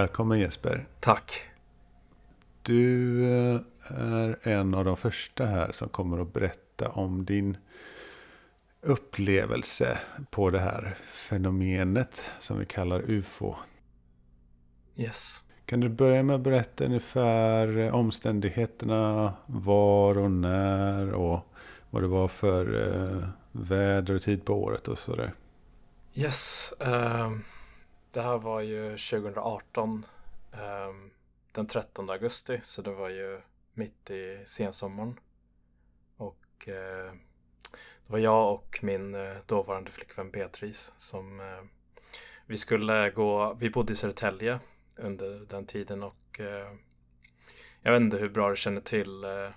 Välkommen Jesper. Tack. Du eh, är en av de första här som kommer att berätta om din upplevelse på det här fenomenet som vi kallar UFO. Yes. Kan du börja med att berätta ungefär omständigheterna, var och när och vad det var för eh, väder och tid på året och sådär? Yes. Um, det här var ju 2018 um, ehm, den 13 augusti så det var ju mitt i sensommaren. Och uh, det var jag och min uh, dåvarande flickvän Beatrice som uh, vi skulle gå, vi bodde i Södertälje under den tiden och jag vet inte hur bra du känner till eh,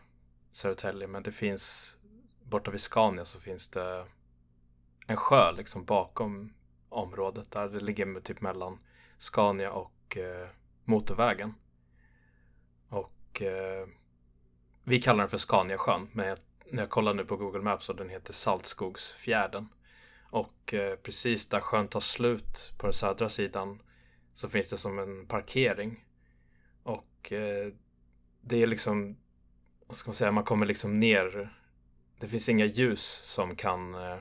Södertälje men det finns borta vid Scania så finns det en sjö liksom bakom området där det ligger typ mellan Scania och eh, motorvägen. Och eh, vi kallar den för Scaniasjön men jag, när jag kollar nu på Google Maps så den heter Saltskogsfjärden. Och eh, precis där sjön tar slut på den södra sidan så finns det som en parkering. Och eh, det är liksom, vad ska man säga, man kommer liksom ner. Det finns inga ljus som kan eh,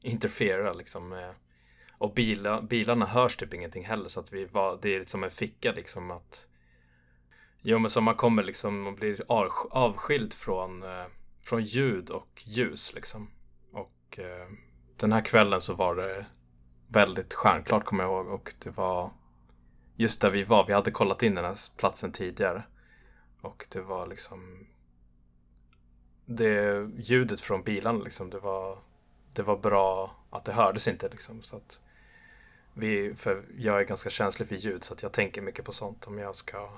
interfera liksom. Eh, och bilar, bilarna hörs typ ingenting heller så att vi var, det är liksom en ficka liksom att Jo men så man kommer liksom man blir avskild från, eh, från ljud och ljus liksom. Och eh, den här kvällen så var det väldigt stjärnklart kommer jag ihåg och det var just där vi var. Vi hade kollat in den här platsen tidigare och det var liksom det ljudet från bilarna liksom. Det var, det var bra att det hördes inte liksom så att vi, för jag är ganska känslig för ljud så att jag tänker mycket på sånt om jag ska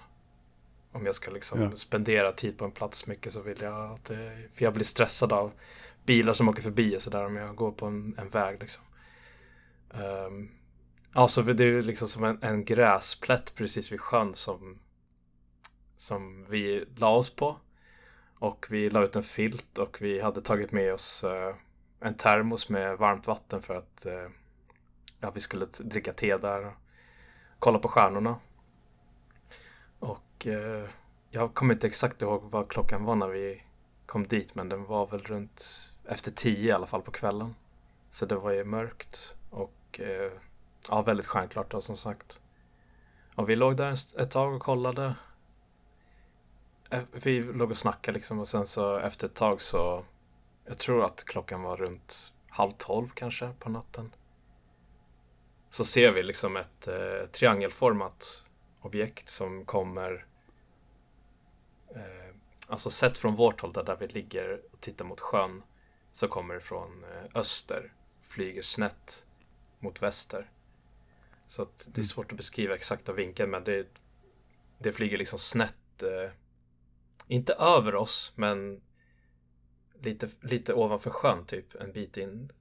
om jag ska liksom ja. spendera tid på en plats mycket så vill jag att det, för jag blir stressad av bilar som åker förbi och sådär om jag går på en, en väg liksom. Um, alltså det är liksom som en, en gräsplätt precis vid sjön som, som vi la oss på. Och vi la ut en filt och vi hade tagit med oss uh, en termos med varmt vatten för att uh, ja, vi skulle dricka te där och kolla på stjärnorna. Och eh, jag kommer inte exakt ihåg vad klockan var när vi kom dit men den var väl runt efter tio i alla fall på kvällen. Så det var ju mörkt och eh, ja, väldigt stjärnklart då som sagt. Och vi låg där ett tag och kollade. Eh, vi låg och snackade liksom och sen så efter ett tag så jag tror att klockan var runt halv tolv kanske på natten. Så ser vi liksom ett eh, triangelformat objekt som kommer eh, Alltså sett från vårt håll där, vi ligger och tittar mot sjön så kommer det från eh, öster, flyger snett mot väster. Så att det är mm. svårt att beskriva exakta vinkeln men det, det flyger liksom snett. Eh, inte över oss men lite, lite ovanför sjön typ en bit in.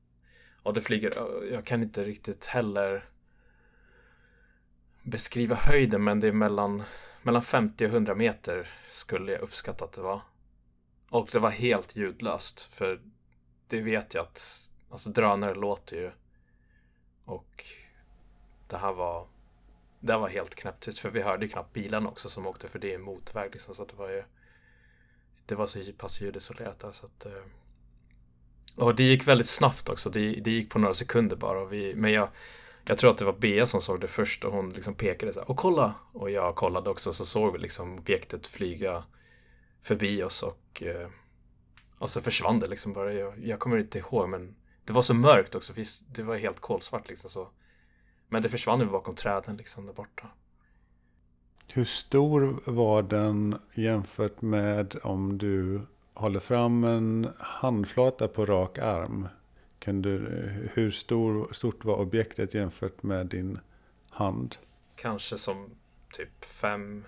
Och det flyger, jag kan inte riktigt heller beskriva höjden men det är mellan, mellan 50 och 100 meter skulle jag uppskatta att det var. Och det var helt ljudlöst för det vet jag att alltså drönare låter ju. Och det här var det här var helt knäpptyst för vi hörde ju knappt bilen också som åkte för det är motväg liksom så att det var ju det var så pass ljudisolerat där så att eh, och det gick väldigt snabbt också. Det, det gick på några sekunder bara. Och vi, men jag, jag tror att det var Bea som såg det först och hon liksom pekade så här, och kolla! Och jag kollade också så såg vi liksom objektet flyga förbi oss och eh, och så försvann det liksom bara. Jag, jag kommer inte ihåg men det var så mörkt också. Det var helt kolsvart liksom så. Men det försvann ju bakom träden liksom där borta. Hur stor var den jämfört med om du håller fram en handflata på rak arm? Kan du, hur stor, stort var objektet jämfört med din hand? Kanske som typ fem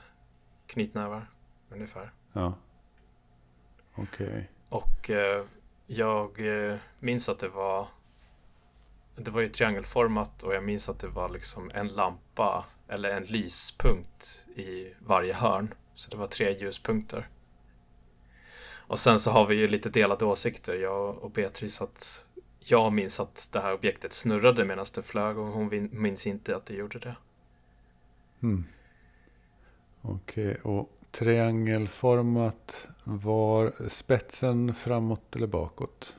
knytnävar ungefär. Ja. Okej. Okay. Och eh, jag eh, minns att det var det var ju triangelformat och jag minns att det var liksom en lampa eller en lyspunkt i varje hörn. Så det var tre ljuspunkter. Och sen så har vi ju lite delade åsikter, jag och Beatrice, att jag minns att det här objektet snurrade medan det flög och hon minns inte att det gjorde det. Mm. Okej, och triangelformat var spetsen framåt eller bakåt?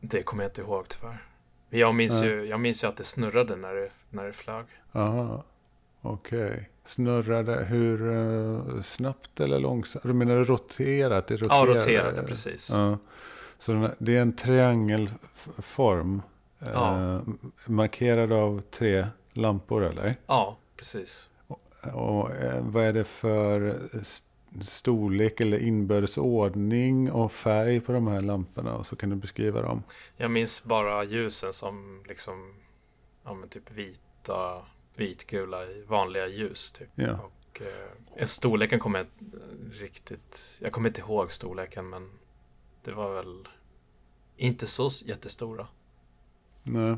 Det kommer jag inte ihåg tyvärr. Jag minns, Nej. ju, jag minns ju att det snurrade när det, när det flög. Aha, okej. Snurrade hur eh, snabbt eller långsamt? Du menar roterat? Det Ja, roterade, roterade precis. Ja. Så här, det är en triangelform. Eh, Ja. markerad av tre lampor eller? Ja, precis. Och eh, vad är det för st- storlek eller inbördes ordning och färg på de här lamporna? Och så kan du beskriva dem. Jag minns bara ljusen som liksom, ja men typ vita, vitgula i vanliga ljus typ. Ja. Och eh, storleken kommer jag riktigt, jag kommer inte ihåg storleken men det var väl inte så jättestora. Nej.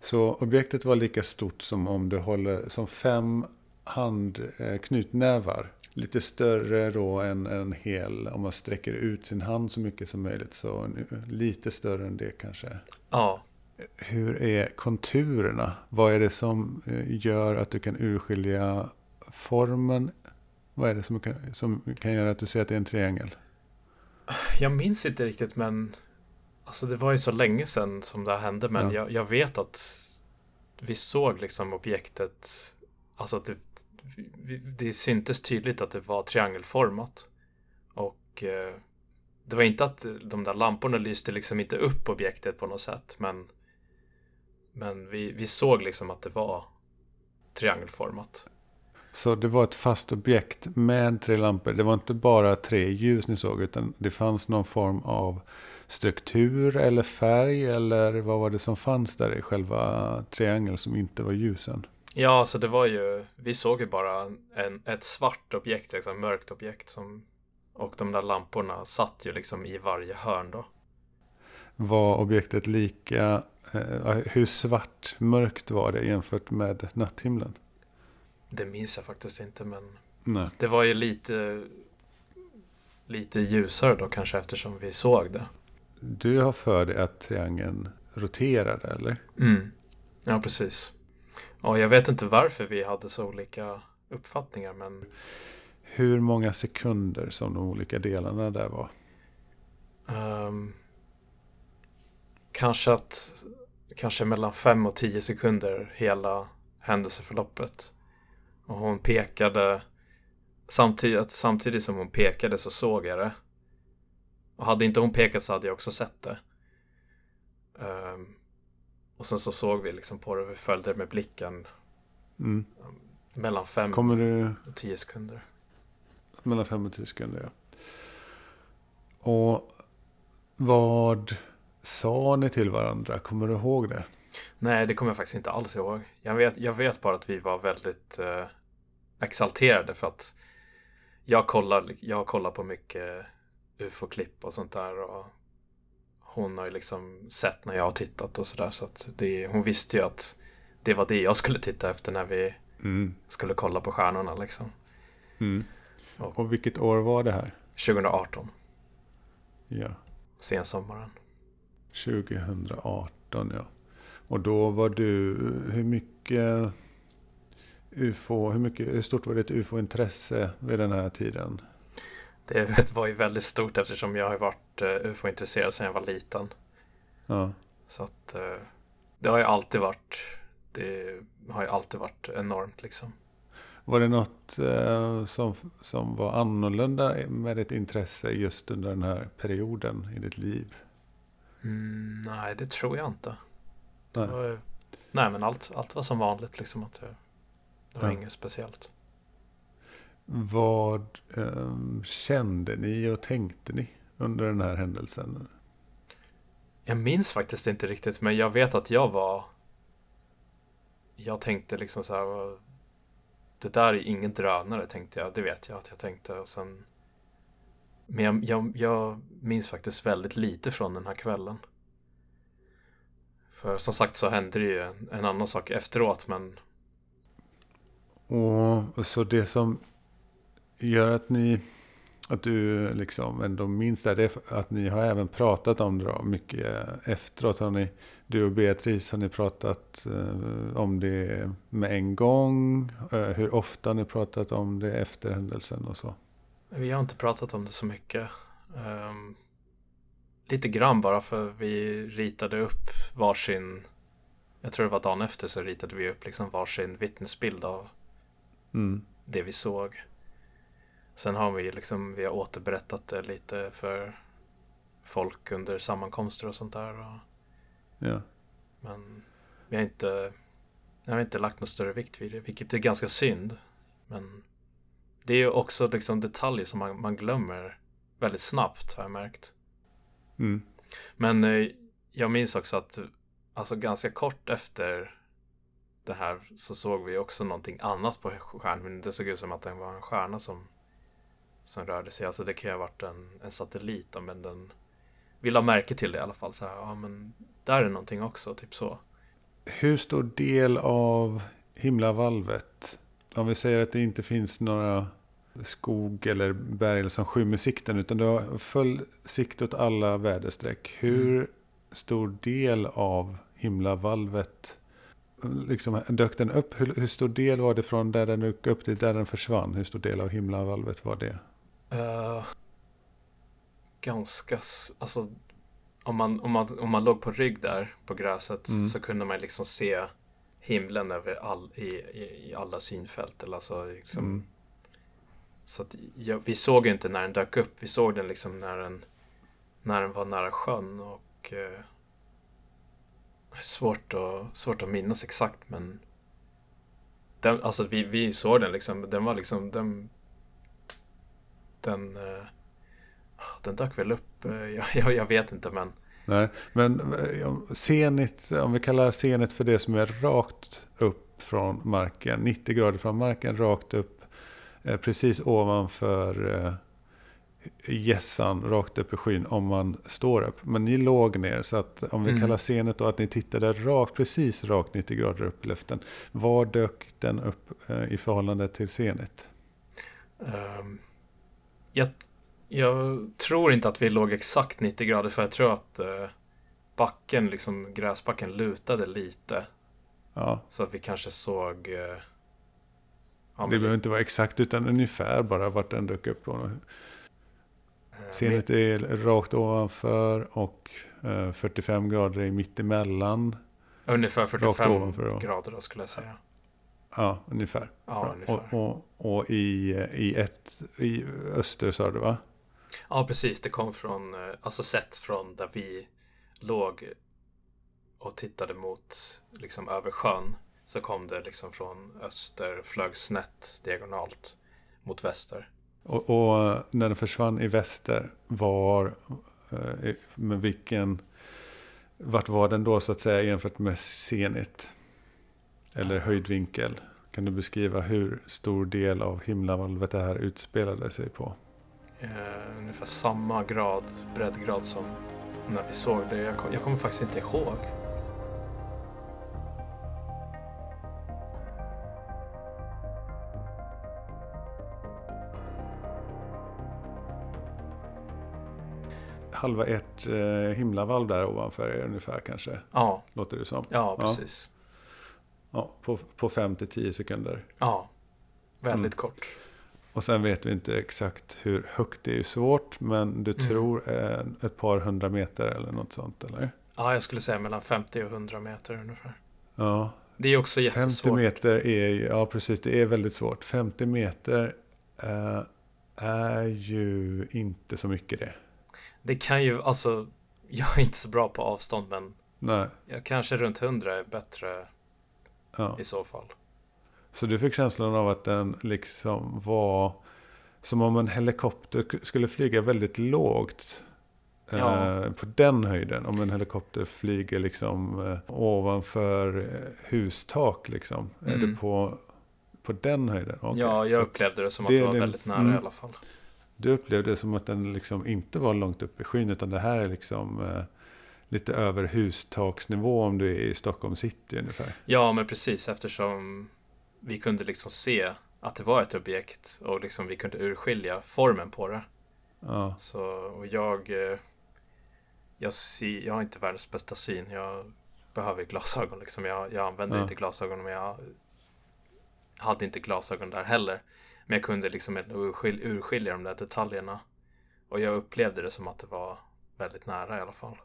Så objektet var lika stort som om du håller som fem handknutnävar. Lite större då än en hel, om man sträcker ut sin hand så mycket som möjligt. Så lite större än det kanske. Ja, Hur är konturerna? Vad är det som eh, gör att du kan urskilja formen? Vad är det som kan, som kan göra att du ser att det är en triangel? jag minns inte riktigt men alltså det var ju så länge sedan som det hände men Ja. jag, jag vet att vi såg liksom objektet, alltså att det, det syntes tydligt att det var triangelformat. Och eh, det var inte att de där lamporna lyste liksom inte upp objektet på något sätt men men vi, vi såg liksom att det var triangelformat. Så det var ett fast objekt med tre lampor. Det var inte bara tre ljus ni såg, utan det fanns någon form av struktur eller färg, eller vad var det som fanns där i själva triangeln som inte var ljusen? Ja, så det var ju, vi såg ju bara en, ett svart objekt, liksom, mörkt objekt som och de där lamporna satt ju liksom i varje hörn då. Var objektet lika, eh, hur svart, mörkt var det jämfört med natthimlen? Det minns jag faktiskt inte men Nej. det var ju lite lite ljusare då kanske eftersom vi såg det. Du har för dig att triangeln roterade, eller? Mm. Ja, precis. Och jag vet inte varför vi hade så olika uppfattningar men Hur många sekunder som de olika delarna där var? ehm, kanske att kanske mellan 5 och 10 sekunder hela händelseförloppet. Och hon pekade samtidigt, samtidigt som hon pekade så såg jag det. Och hade inte hon pekat så hade jag också sett det. Ehm, och sen så såg vi liksom på det, vi följde det med blicken Mm. mellan 5 Kommer du och 10 sekunder. Mellan fem och tio sekunder, ja. Och vad sa ni till varandra? Kommer du ihåg det? Nej, det kommer jag faktiskt inte alls ihåg. Jag vet, jag vet bara att vi var väldigt eh, exalterade för att jag kollar, jag kollar på mycket ufo-klipp och sånt där och hon har ju liksom sett när jag har tittat och sådär så att det, hon visste ju att det var det jag skulle titta efter när vi Mm. skulle kolla på stjärnorna liksom. Mm. Ja. Och vilket år var det här? 2018, Ja, sensommaren. 2018 ja. Och då var du, hur mycket UFO, hur, mycket, hur stort var ditt UFO-intresse vid den här tiden? Det var ju väldigt stort eftersom jag har varit eh, ufo-intresserad sedan jag var liten. Ja, Så att eh, det har ju alltid varit det har ju alltid varit enormt liksom. var det något eh, som, som var annorlunda med ditt intresse just under den här perioden i ditt liv? Mm, nej, det tror jag inte. Nej. var, nej, men allt, allt var som vanligt liksom. Att det, det var Ja. inget speciellt. Vad ehm, kände ni och tänkte ni under den här händelsen? Jag minns faktiskt inte riktigt, men jag vet att jag var jag tänkte liksom så här "Vad- det där är ingen drönare tänkte jag, det vet jag att jag tänkte och sen men jag, jag, jag minns faktiskt väldigt lite från den här kvällen. För som sagt så hände det ju en, annan sak efteråt men Och, så det som gör att ni att du liksom ändå minns det, det är att ni har även pratat om det då, mycket efteråt. Har ni, du och Beatrice, har ni pratat eh, om det med en gång? Eh, hur ofta har ni pratat om det efter händelsen och så? Vi har inte pratat om det så mycket. Um, lite grann bara för vi ritade upp varsin, jag tror det var dagen efter så ritade vi upp liksom varsin vittnesbild av mm. det vi såg. Sen har vi liksom, vi har återberättat det lite för folk under sammankomster och sånt där. Och, ja. Men vi har inte, jag har inte lagt någon större vikt vid det, vilket är ganska synd. Men det är ju också liksom detaljer som man, man glömmer väldigt snabbt har jag märkt. Mm. Men eh, jag minns också att alltså ganska kort efter det här så såg vi också någonting annat på stjärnan. Det såg ut som att det var en stjärna som som rörde sig. Alltså det kan ju ha varit en, en satellit då, men den vill ha märke till det i alla fall. Så här, ja men där är någonting också, typ så. Hur stor del av himlavalvet, om vi säger att det inte finns några skog eller berg som skymmer sikten, utan du har full sikt åt alla väderstreck. Hur mm. stor del av himlavalvet liksom, dök den upp? Hur, hur, stor del var det från där den dök upp till där den försvann? Hur stor del av himlavalvet var det? Uh, ganska, alltså om man, om, man, om man låg på rygg där på gräset mm. så kunde man liksom se himlen över all, i, i, i alla synfält. Eller alltså liksom, mm. Så att ja, vi såg inte när den dök upp. Vi såg den liksom när den, när den var nära sjön. Och eh, svårt, att, svårt att minnas exakt men den, alltså vi, vi såg den liksom. Den var liksom den, den, uh, den dök väl upp. Jag, jag, jag, vet inte men. Nej, men uh, senit, om vi kallar senit för det som är rakt upp från marken, 90 grader från marken, rakt upp, precis ovanför gässan rakt upp i skyn om man står upp. Men ni låg ner, så att om vi mm. kallar scenet då att ni tittade rakt, precis rakt 90 grader upp i luften. Var dök den upp i förhållande till scenet? Um, jag, jag, tror inte att vi låg exakt 90 grader för jag tror att uh, backen, liksom gräsbacken lutade lite. Ja. Så att vi kanske såg... Uh, ja, det behöver inte vara exakt utan ungefär bara vart den dök upp. Uh, Scenet är rakt ovanför och 45 grader är mittemellan. Ungefär 45 grader då skulle jag säga. Ja, ungefär. Ja, ungefär. Och, och, och, i, i ett i öster sa du va? Ja, precis. Det kom från, alltså sett från där vi låg och tittade mot, liksom över sjön. Så kom det liksom från öster, flög snett diagonalt mot väster. Och, och när den försvann i väster, var, eh, med vilken, vart var den då så att säga jämfört med Zenit? Eller höjdvinkel. Kan du beskriva hur stor del av himlavalvet det här utspelade sig på? Uh, ungefär samma grad, breddgrad som när vi såg det. Jag, jag kommer faktiskt inte ihåg. halva ert eh, himlavalv där ovanför er ungefär kanske? Ja. Låter det som. Ja, precis. Ja, på, på 5 10 sekunder. Ja, väldigt mm. kort. Och sen vet vi inte exakt hur högt det är svårt, men du mm. tror eh, ett par hundra meter eller något sånt, eller? Ja, jag skulle säga mellan 50 och 100 meter ungefär. Ja. Det är också jättesvårt. 50 meter är, ja precis, det är väldigt svårt. 50 meter eh, är ju inte så mycket det. Det kan ju, alltså, jag är inte så bra på avstånd, men Nej. Jag kanske runt 100 är bättre ja. i så fall. Så du fick känslan av att den liksom var som om en helikopter skulle flyga väldigt lågt. Ja. Eh, på den höjden. Om en helikopter flyger liksom eh, ovanför eh, hustak. Liksom. Mm. Är det mm. på, på den höjden? Okay. Ja, jag upplevde det som att det, det var väldigt nära mm. i alla fall. Du upplevde det som att den liksom inte var långt upp i skyn. Utan det här är liksom eh, lite över hustaksnivå om du är i Stockholm city ungefär. Ja, men precis eftersom vi kunde liksom se att det var ett objekt och liksom vi kunde urskilja formen på det. Ja. Så, och jag, eh, jag, ser, jag har inte världens bästa syn. Jag behöver glasögon liksom. Jag, jag använder Ja. inte glasögon men jag hade inte glasögon där heller. Men jag kunde liksom ändå urskil, urskilja de där detaljerna. Och jag upplevde det som att det var väldigt nära i alla fall.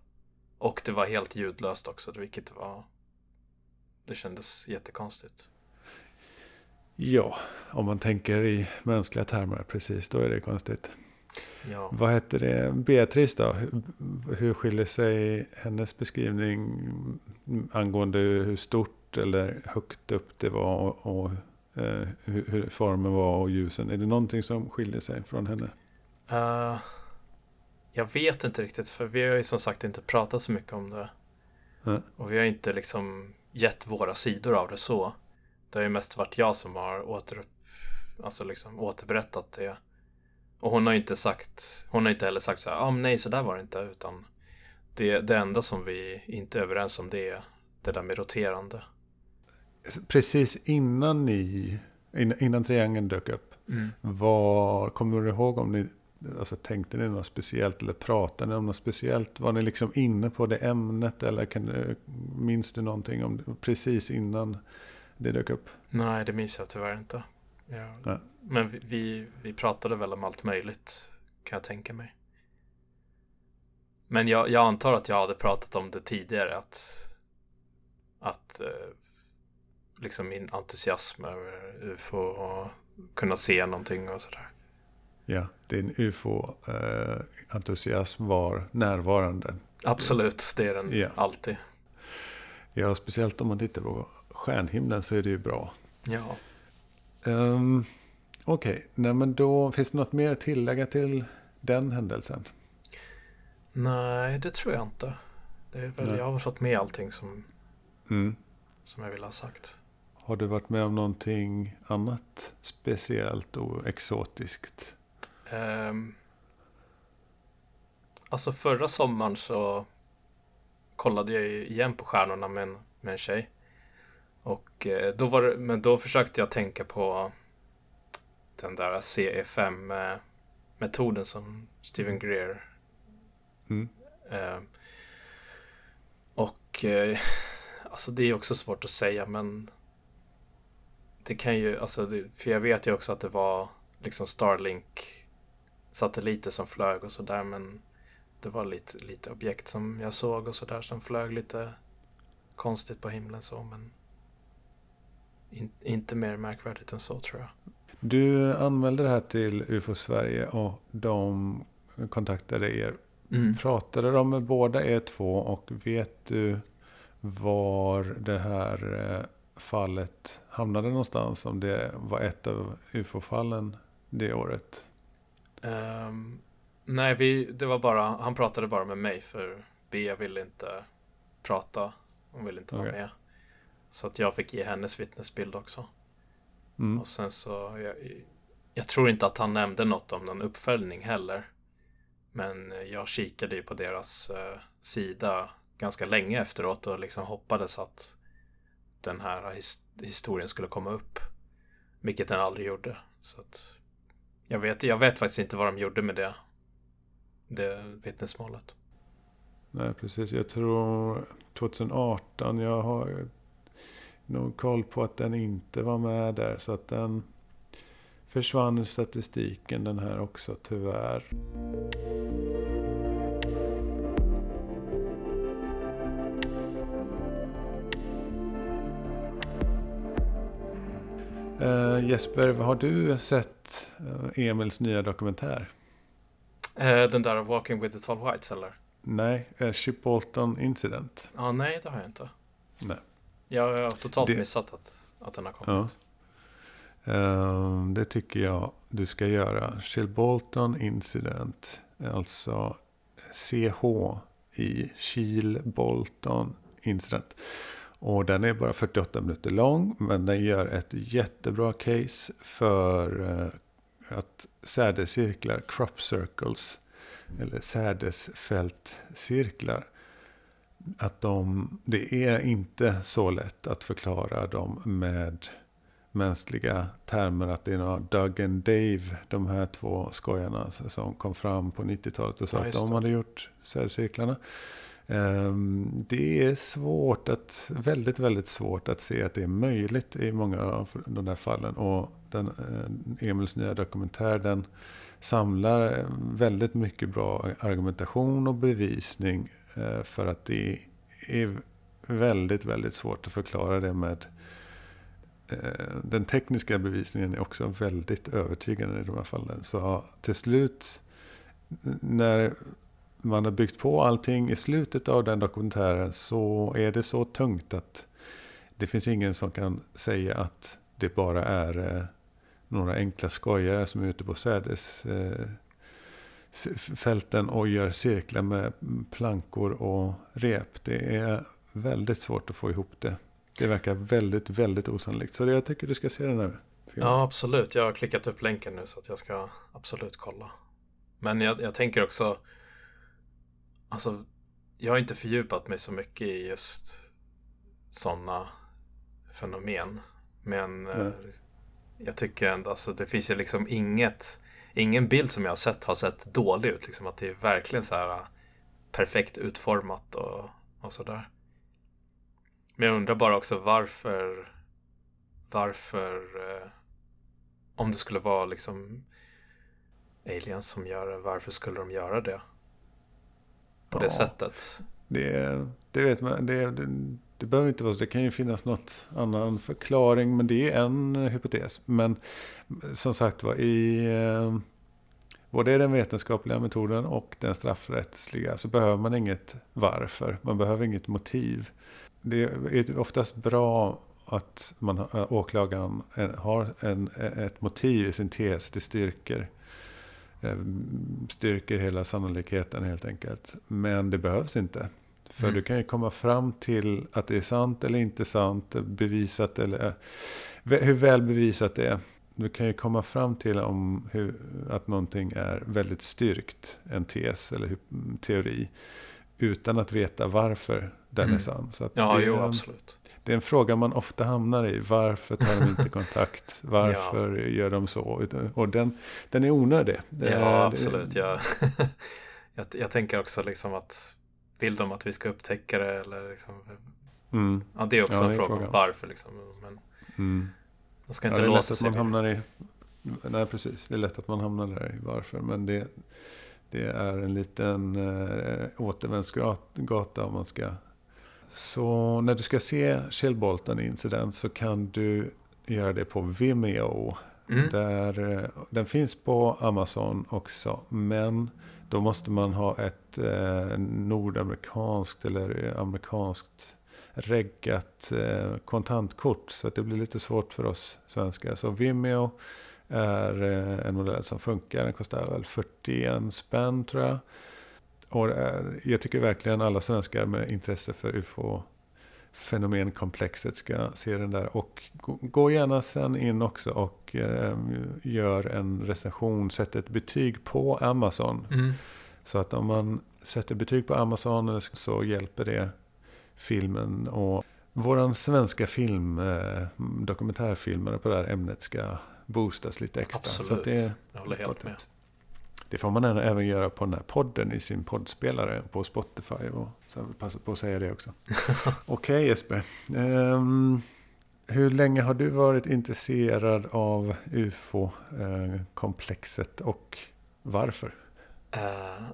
Och det var helt ljudlöst också, vilket var... Det kändes jättekonstigt. Ja, om man tänker i mänskliga termer, precis, då är det konstigt. Ja. Vad heter det? Beatrice då? Hur, hur skiljer sig hennes beskrivning angående hur stort eller högt upp det var och, och eh, hur, hur formen var och ljusen? Är det någonting som skiljer sig från henne? Eh, jag vet inte riktigt, för vi har ju som sagt inte pratat så mycket om det. Nej. Och vi har inte liksom gett våra sidor av det så. Det har ju mest varit jag som har åter, alltså liksom återberättat det. Och hon har inte sagt, hon har inte heller sagt så här, ah, nej så där var det inte, utan det, det enda som vi inte är överens om det är det där med roterande. Precis innan ni, innan, triangeln dök upp, var, kommer du ihåg om ni alltså, tänkte ni något speciellt eller pratade ni om något speciellt? Var ni liksom inne på det ämnet eller kan minns du någonting om det precis innan det dök upp? Nej, det minns jag tyvärr inte. Ja. Nej. Men vi, vi, vi pratade väl om allt möjligt, kan jag tänka mig. Men jag, jag antar att jag hade pratat om det tidigare, att, att eh, liksom min entusiasm över UFO och kunna se någonting och sådär. Ja, din ufo-entusiasm var närvarande. Absolut, det är den Ja. alltid. Ja, speciellt om man tittar på stjärnhimlen så är det ju bra. Ja. Um, Okej, nej men då finns det något mer att tillägga till den händelsen? Nej, det tror jag inte. Det är väl, Nej. jag har fått med allting som, Mm. som jag ville ha sagt. Har du varit med om någonting annat speciellt och exotiskt? Um, alltså förra sommaren så kollade jag igen på stjärnorna med en, med en tjej. Och eh, då var det, men då försökte jag tänka på den där CE5-metoden som Steven Greer Mm. Eh, och eh, alltså det är också svårt att säga men det kan ju, alltså det, för jag vet ju också att det var liksom Starlink satelliter som flög och sådär men det var lite, lite objekt som jag såg och sådär som flög lite konstigt på himlen så men in, inte mer märkvärdigt än så tror jag. Du anmälde det här till UFO Sverige och de kontaktade er. Pratade de med båda er två och vet du var det här eh, fallet hamnade någonstans? Om det var ett av UFO-fallen det året? Ehm, nej, vi, det var bara, han pratade bara med mig för Bea ville inte prata. Hon ville inte vara Okej. med. Så att jag fick ge hennes vittnesbild också. Mm. Och sen så, jag, jag tror inte att han nämnde något om någon uppföljning heller. Men jag kikade ju på deras eh, sida ganska länge efteråt och liksom hoppades att den här his- historien skulle komma upp. Vilket den aldrig gjorde. Så att jag vet, jag vet faktiskt inte vad de gjorde med det, det vittnesmålet. Nej, precis. Jag tror 2018. Jag har nog koll på att den inte var med där. Så att den försvann ur statistiken den här också tyvärr. Eh, Jesper, har du sett eh, Emils nya dokumentär? Eh, den där Walking with the Tall Whites eller? Nej, eh, Ship Bolton Incident. Ja, nej det har jag inte. Nej. Jag har totalt Det- missat att, att den har kommit. Ehm, det tycker jag du ska göra. Shell Bolton Incident. Alltså CH i Kiel Bolton Incident. Och den är bara 48 minuter lång. Men den gör ett jättebra case för eh, att sädescirklar, crop circles, eller sädesfältcirklar. Att de, det är inte så lätt att förklara dem med mänskliga termer att det är några Doug and Dave, de här två skojarna som kom fram på 90-talet och sa Ja, att de hade gjort cellcirklarna. Ehm, Det är svårt att, väldigt, väldigt svårt att se att det är möjligt i många av de där fallen. Och den, eh, Emils nya dokumentär, den samlar väldigt mycket bra argumentation och bevisning eh, Eh, för att det är väldigt, väldigt svårt att förklara det med eh, den tekniska bevisningen är också väldigt övertygande i de här fallen. Så till slut, när man har byggt på allting i slutet av den dokumentären så är det så tungt att det finns ingen som kan säga att det bara är eh, några enkla skojare som är ute på sädes fälten och gör cirklar med plankor och rep. Det är väldigt svårt att få ihop det. Det verkar väldigt, väldigt osannolikt. Så jag tycker du ska se den här filmen. Ja, absolut. Jag har klickat upp länken nu så att jag ska absolut kolla. Men jag, jag tänker också, alltså, jag har inte fördjupat mig så mycket i just sådana fenomen. Men eh, Nej. jag tycker ändå, alltså det finns ju liksom inget, ingen bild som jag har sett har sett dålig ut. Liksom att det är verkligen så här eh, perfekt utformat och, och sådär. Men jag undrar bara också varför, varför eh, om det skulle vara liksom aliens som gör det, varför skulle de göra det? På det Ja. sättet. Det, det vet man. Det, det, det behöver inte vara så. Det kan ju finnas något annan förklaring. Men det är en hypotes. Men som sagt var i eh, både i den vetenskapliga metoden och den straffrättsliga så behöver man inget varför. Man behöver inget motiv. Det är oftast bra att man, eh, åklagaren eh, har en, ett motiv i sin tes. Det styrker styrker hela sannolikheten helt enkelt. Men det behövs inte. För Mm. du kan ju komma fram till att det är sant eller inte sant, bevisat eller eh, hur väl bevisat det är. Du kan ju komma fram till om hur, att någonting är väldigt styrkt, en tes eller teori, utan att veta varför den är Mm. sann. Så Ja, det, jo, är- absolut. det är en fråga man ofta hamnar i. Varför tar de inte kontakt? Varför gör de så? Och den, den är onödig. Ja, absolut. Jag, jag, jag tänker också liksom att vill de att vi ska upptäcka det eller liksom, Mm, ja det är också Ja, en är fråga frågan. varför liksom. Men mm. man ska Ja, inte lätt låsa att sig. man hamnar i... Nej, precis. Det är lätt att man hamnar där i varför. Men det, det är en liten äh, återvändsgata om man ska... Så när du ska se Shell Bolton incident så kan du göra det på Vimeo. Mm. Där, eh, den finns på Amazon också. Men då måste man ha ett eh, nordamerikanskt eller amerikanskt reggat eh, kontantkort. Så att det blir lite svårt för oss svenskar. Så Vimeo är eh, en modell som funkar. Den kostar väl 41 spänn tror jag. Och är, jag tycker verkligen alla svenskar med intresse för UFO fenomenkomplexet ska se den där. Och gå, gärna sen in också och eh, gör en recension, sätt ett betyg på Amazon. Mm. Så att om man sätter betyg på Amazon så- så hjälper det filmen. Och våran svenska film, eh, dokumentärfilmare på det här ämnet ska boostas lite extra. Så Absolut. att det, Jag håller helt med. Det får man även- göra på den här podden i sin poddspelare på Spotify. Och så jag vill passa på att säga det också. Okej Jesper. Ehm, hur länge har du varit intresserad av UFO-komplexet och varför? Uh,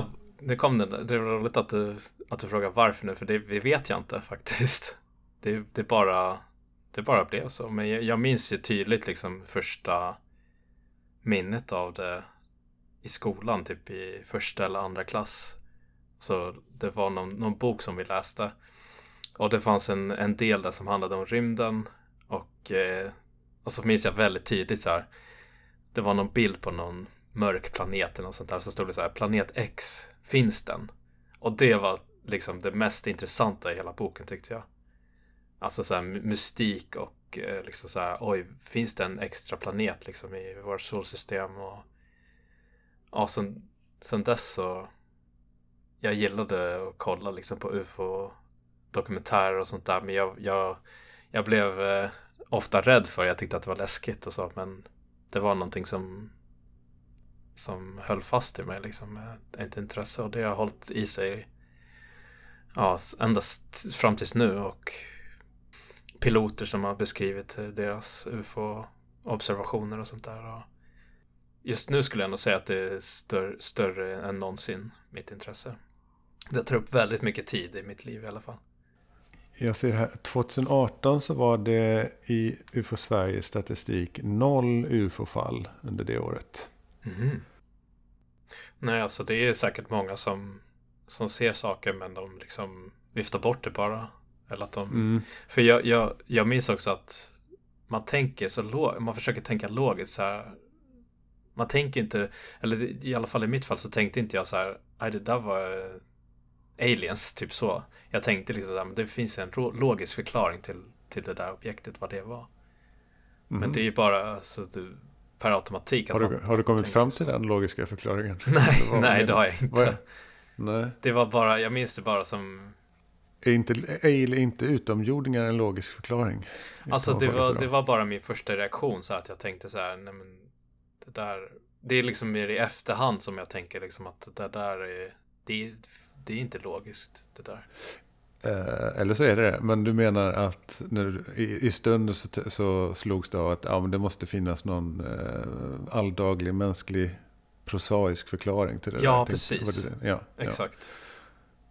nu kom den. Det är roligt att du, att du frågar varför nu, för det, det vet jag inte faktiskt. Det, det, bara, det bara blev så. Men jag, jag minns ju tydligt liksom första minnet av det i skolan, typ i första eller andra klass. Så det var någon, någon bok som vi läste. Och det fanns en, en del där som handlade om rymden. Och, eh, och så minns jag väldigt tydligt så här. Det var någon bild på någon mörk planet eller något sånt där. Så stod det så här, planet X, finns den? Och det var liksom det mest intressanta i hela boken tyckte jag. Alltså så här mystik och eh, liksom så här, oj, finns det en extra planet liksom i vårt solsystem? Och ja, sen, sen dess så jag gillade att kolla liksom på ufo dokumentärer och sånt där men jag, jag, jag blev eh, ofta rädd för. Jag tyckte att det var läskigt och så, men det var någonting som som höll fast i mig liksom eh, ett intresse och det har hållit i sig ja, endast fram tills nu och piloter som har beskrivit eh, deras ufo-observationer och sånt där. Och just nu skulle jag nog säga att det är större, större än någonsin, mitt intresse. Det tar upp väldigt mycket tid i mitt liv i alla fall. Jag ser här, 2018 så var det i UFO Sveriges statistik noll UFO-fall under det året. Mm. Nej, alltså det är säkert många som, som ser saker men de liksom viftar bort det bara. Eller att de, mm. För jag, jag, jag minns också att man tänker så lågt, man försöker tänka logiskt så här. Man tänker inte, eller i alla fall i mitt fall så tänkte inte jag så här, nej det där var aliens, typ så. Jag tänkte liksom att det finns en logisk förklaring till, till det där objektet, vad det var. Mm. Men det är ju bara så du, per automatik. Har du, har du kommit fram till så. den logiska förklaringen? Nej, det nej det har jag inte. Nej. Det var bara, jag minns det bara som... Är inte, är inte utomjordingar en logisk förklaring? Alltså det var, det var bara min första reaktion så att jag tänkte så här, nej men det där, det är liksom mer i efterhand som jag tänker liksom att det där är, det, det är inte logiskt det där. Eh, eller så är det det. Men du menar att när, i, i stunden så, så slogs det av att ja, men det måste finnas någon eh, alldaglig mänsklig prosaisk förklaring till det Ja, där. precis. Det, ja, Exakt. Ja.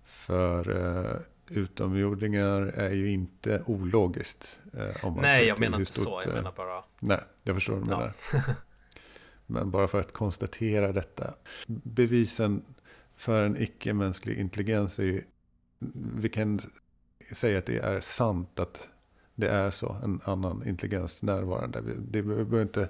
För eh, utomjordingar är ju inte ologiskt. Eh, om man nej, jag menar inte så. Jag menar bara... Nej, jag förstår vad du ja. Men bara för att konstatera detta. Bevisen för en icke-mänsklig intelligens är ju vi kan säga att det är sant att det är så, en annan intelligens närvarande. Det behöver inte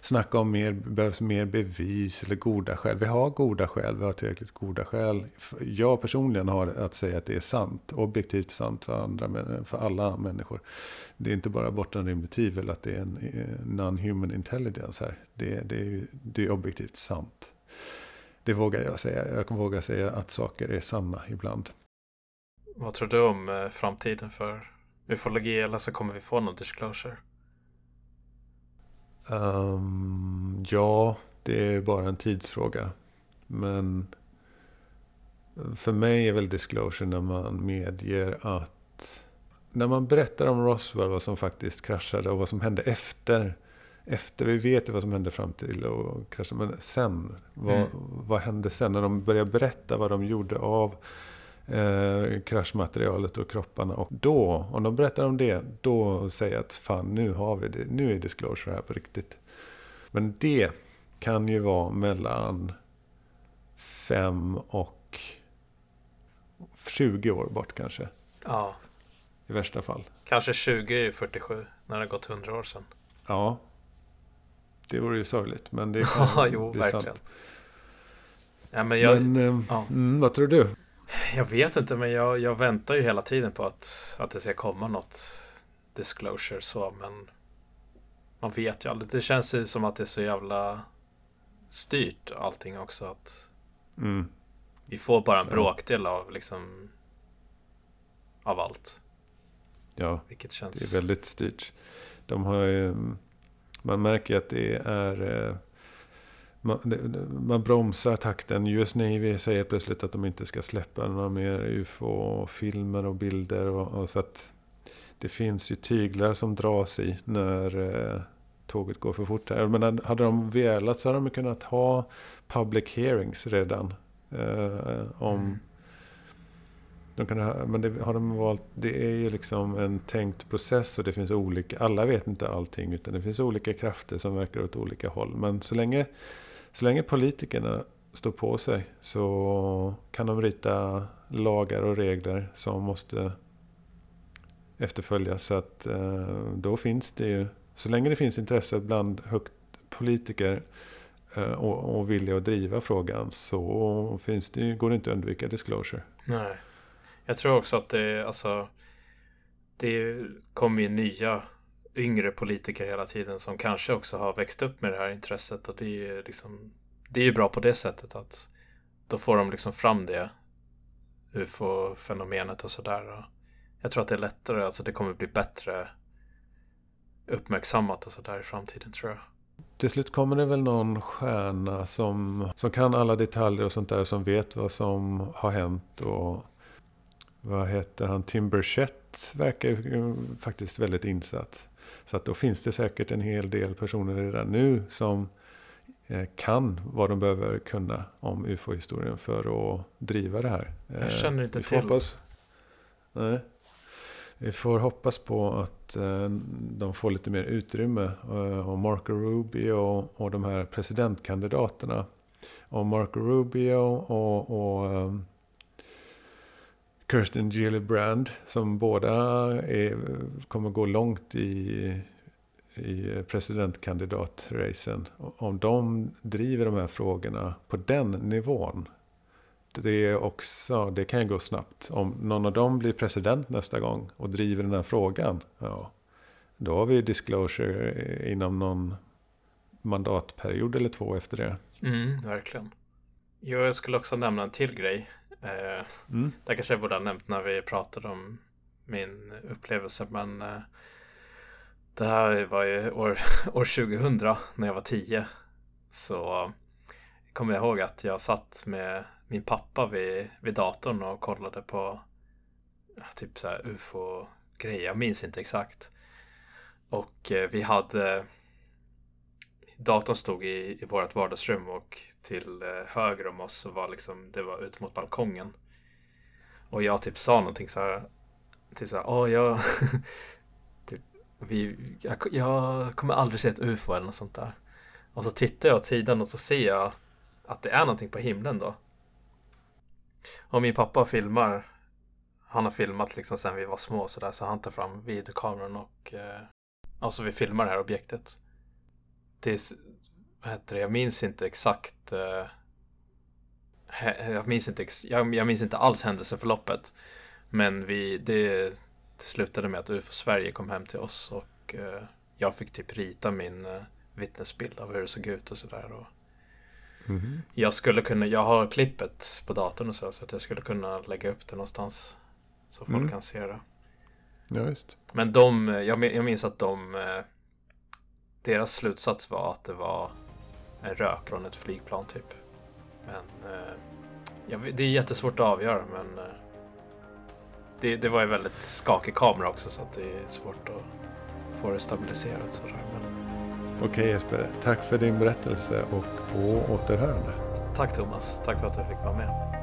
snacka om mer, behövs mer bevis eller goda skäl. Vi har goda skäl, vi har tillräckligt goda skäl. Jag personligen har att säga att det är sant, objektivt sant för, andra, för alla människor. Det är inte bara bortom rimligt tvivel att det är en non-human intelligence här. Det, det, är, det är objektivt sant. Det vågar jag säga. Jag kan våga säga att saker är sanna ibland. Vad tror du om eh, framtiden för ufologi eller så kommer vi få någon disclosure? Um, ja, det är bara en tidsfråga. Men för mig är väl disclosure när man medger att när man berättar om Roswell, vad som faktiskt kraschade och vad som hände efter. Efter vi vet vad som hände fram till och kraschade. Men sen, vad, mm. vad hände sen? När de börjar berätta vad de gjorde av eh, kraschmaterialet och kropparna. Och då, om de berättar om det, då säger jag att fan nu har vi det. Nu är disclosure här på riktigt. Men det kan ju vara mellan 5 och 20 år bort kanske. Ja. I värsta fall. Kanske 20 är 47, när det har gått 100 år sedan. Ja. Det vore ju sorgligt, men det kan ja, jo, bli verkligen. sant. Ja, men jag, men, eh, ja. mm, vad tror du? Jag vet inte, men jag, jag väntar ju hela tiden på att, att det ska komma något disclosure så, men man vet ju aldrig. Det känns ju som att det är så jävla styrt allting också. Att mm. Vi får bara en bråkdel av liksom av allt. Ja, Vilket känns... det är väldigt styrt. De har ju, man märker att det är eh, man, man bromsar takten. US Navy säger plötsligt att de inte ska släppa några mer UFO-filmer och bilder. Och, och, så att det finns ju tyglar som dras i när eh, tåget går för fort. Här. Men hade de velat så hade de kunnat ha public hearings redan. Eh, om... Mm. De kan ha, men det har de valt, det är ju liksom en tänkt process och det finns olika, alla vet inte allting utan det finns olika krafter som verkar åt olika håll. Men så länge så länge politikerna står på sig så kan de rita lagar och regler som måste efterföljas. Så att eh, då finns det ju, så länge det finns intresse bland högt politiker eh, och, och vilja att driva frågan så finns det, går det inte att undvika disclosure. Nej. Jag tror också att det, alltså, det kommer ju nya yngre politiker hela tiden som kanske också har växt upp med det här intresset och det är ju liksom det är ju bra på det sättet att då får de liksom fram det ufo-fenomenet och sådär. Jag tror att det är lättare, alltså det kommer bli bättre uppmärksammat och sådär i framtiden tror jag. Till slut kommer det väl någon stjärna som, som kan alla detaljer och sånt där. Som vet vad som har hänt. Och vad heter han? Tim Burchett verkar ju faktiskt väldigt insatt. Så att då finns det säkert en hel del personer redan nu som eh, kan vad de behöver kunna om ufo-historien för att driva det här. Jag känner inte till. Hoppas, nej. Vi får hoppas på att eh, de får lite mer utrymme. Eh, och Marco Rubio och de här presidentkandidaterna. Och Marco Rubio och, och Kirsten Gillibrand som båda är, kommer gå långt i, i presidentkandidatracen. Om de driver de här frågorna på den nivån det, är också, det kan ju gå snabbt. Om någon av dem blir president nästa gång och driver den här frågan. Ja, då har vi disclosure inom någon mandatperiod eller två efter det. Mm, verkligen. Jo, jag skulle också nämna en till grej. Eh, mm. Det kanske jag borde ha nämnt när vi pratade om min upplevelse. Men eh, det här var ju år, år 2000 när jag var 10. Så kommer jag ihåg att jag satt med min pappa vid, vid datorn och kollade på typ så här ufo-grejer. Jag minns inte exakt. Och eh, vi hade datorn stod i, i vårt vardagsrum och till eh, höger om oss så var liksom, det var ut mot balkongen. Och jag typ sa någonting så här, typ så här, åh jag, typ, vi, jag, jag kommer aldrig se ett ufo eller något sånt där. Och så tittar jag åt sidan och så ser jag att det är någonting på himlen då. Och min pappa filmar. Han har filmat liksom sen vi var små så där så han tar fram videokameran och eh, alltså vi filmar det här objektet. Det vad heter det, jag minns inte exakt eh, jag minns inte, jag, jag minns inte alls händelseförloppet. Men vi, det, det slutade med att UFO Sverige kom hem till oss och eh, jag fick typ rita min eh, vittnesbild av hur det såg ut och sådär. Mm. Jag skulle kunna, jag har klippet på datorn och så, så att jag skulle kunna lägga upp det någonstans. Så folk mm. kan se det. Ja, just. Men de, jag, jag minns att de, eh, deras slutsats var att det var en rök från ett flygplan typ. Men eh, ja, det är jättesvårt att avgöra men eh, det, det var ju väldigt skakig kamera också så att det är svårt att få det stabiliserat sådär. Men Okej Jesper, tack för din berättelse och på återhörande. Tack Thomas, tack för att jag fick vara med.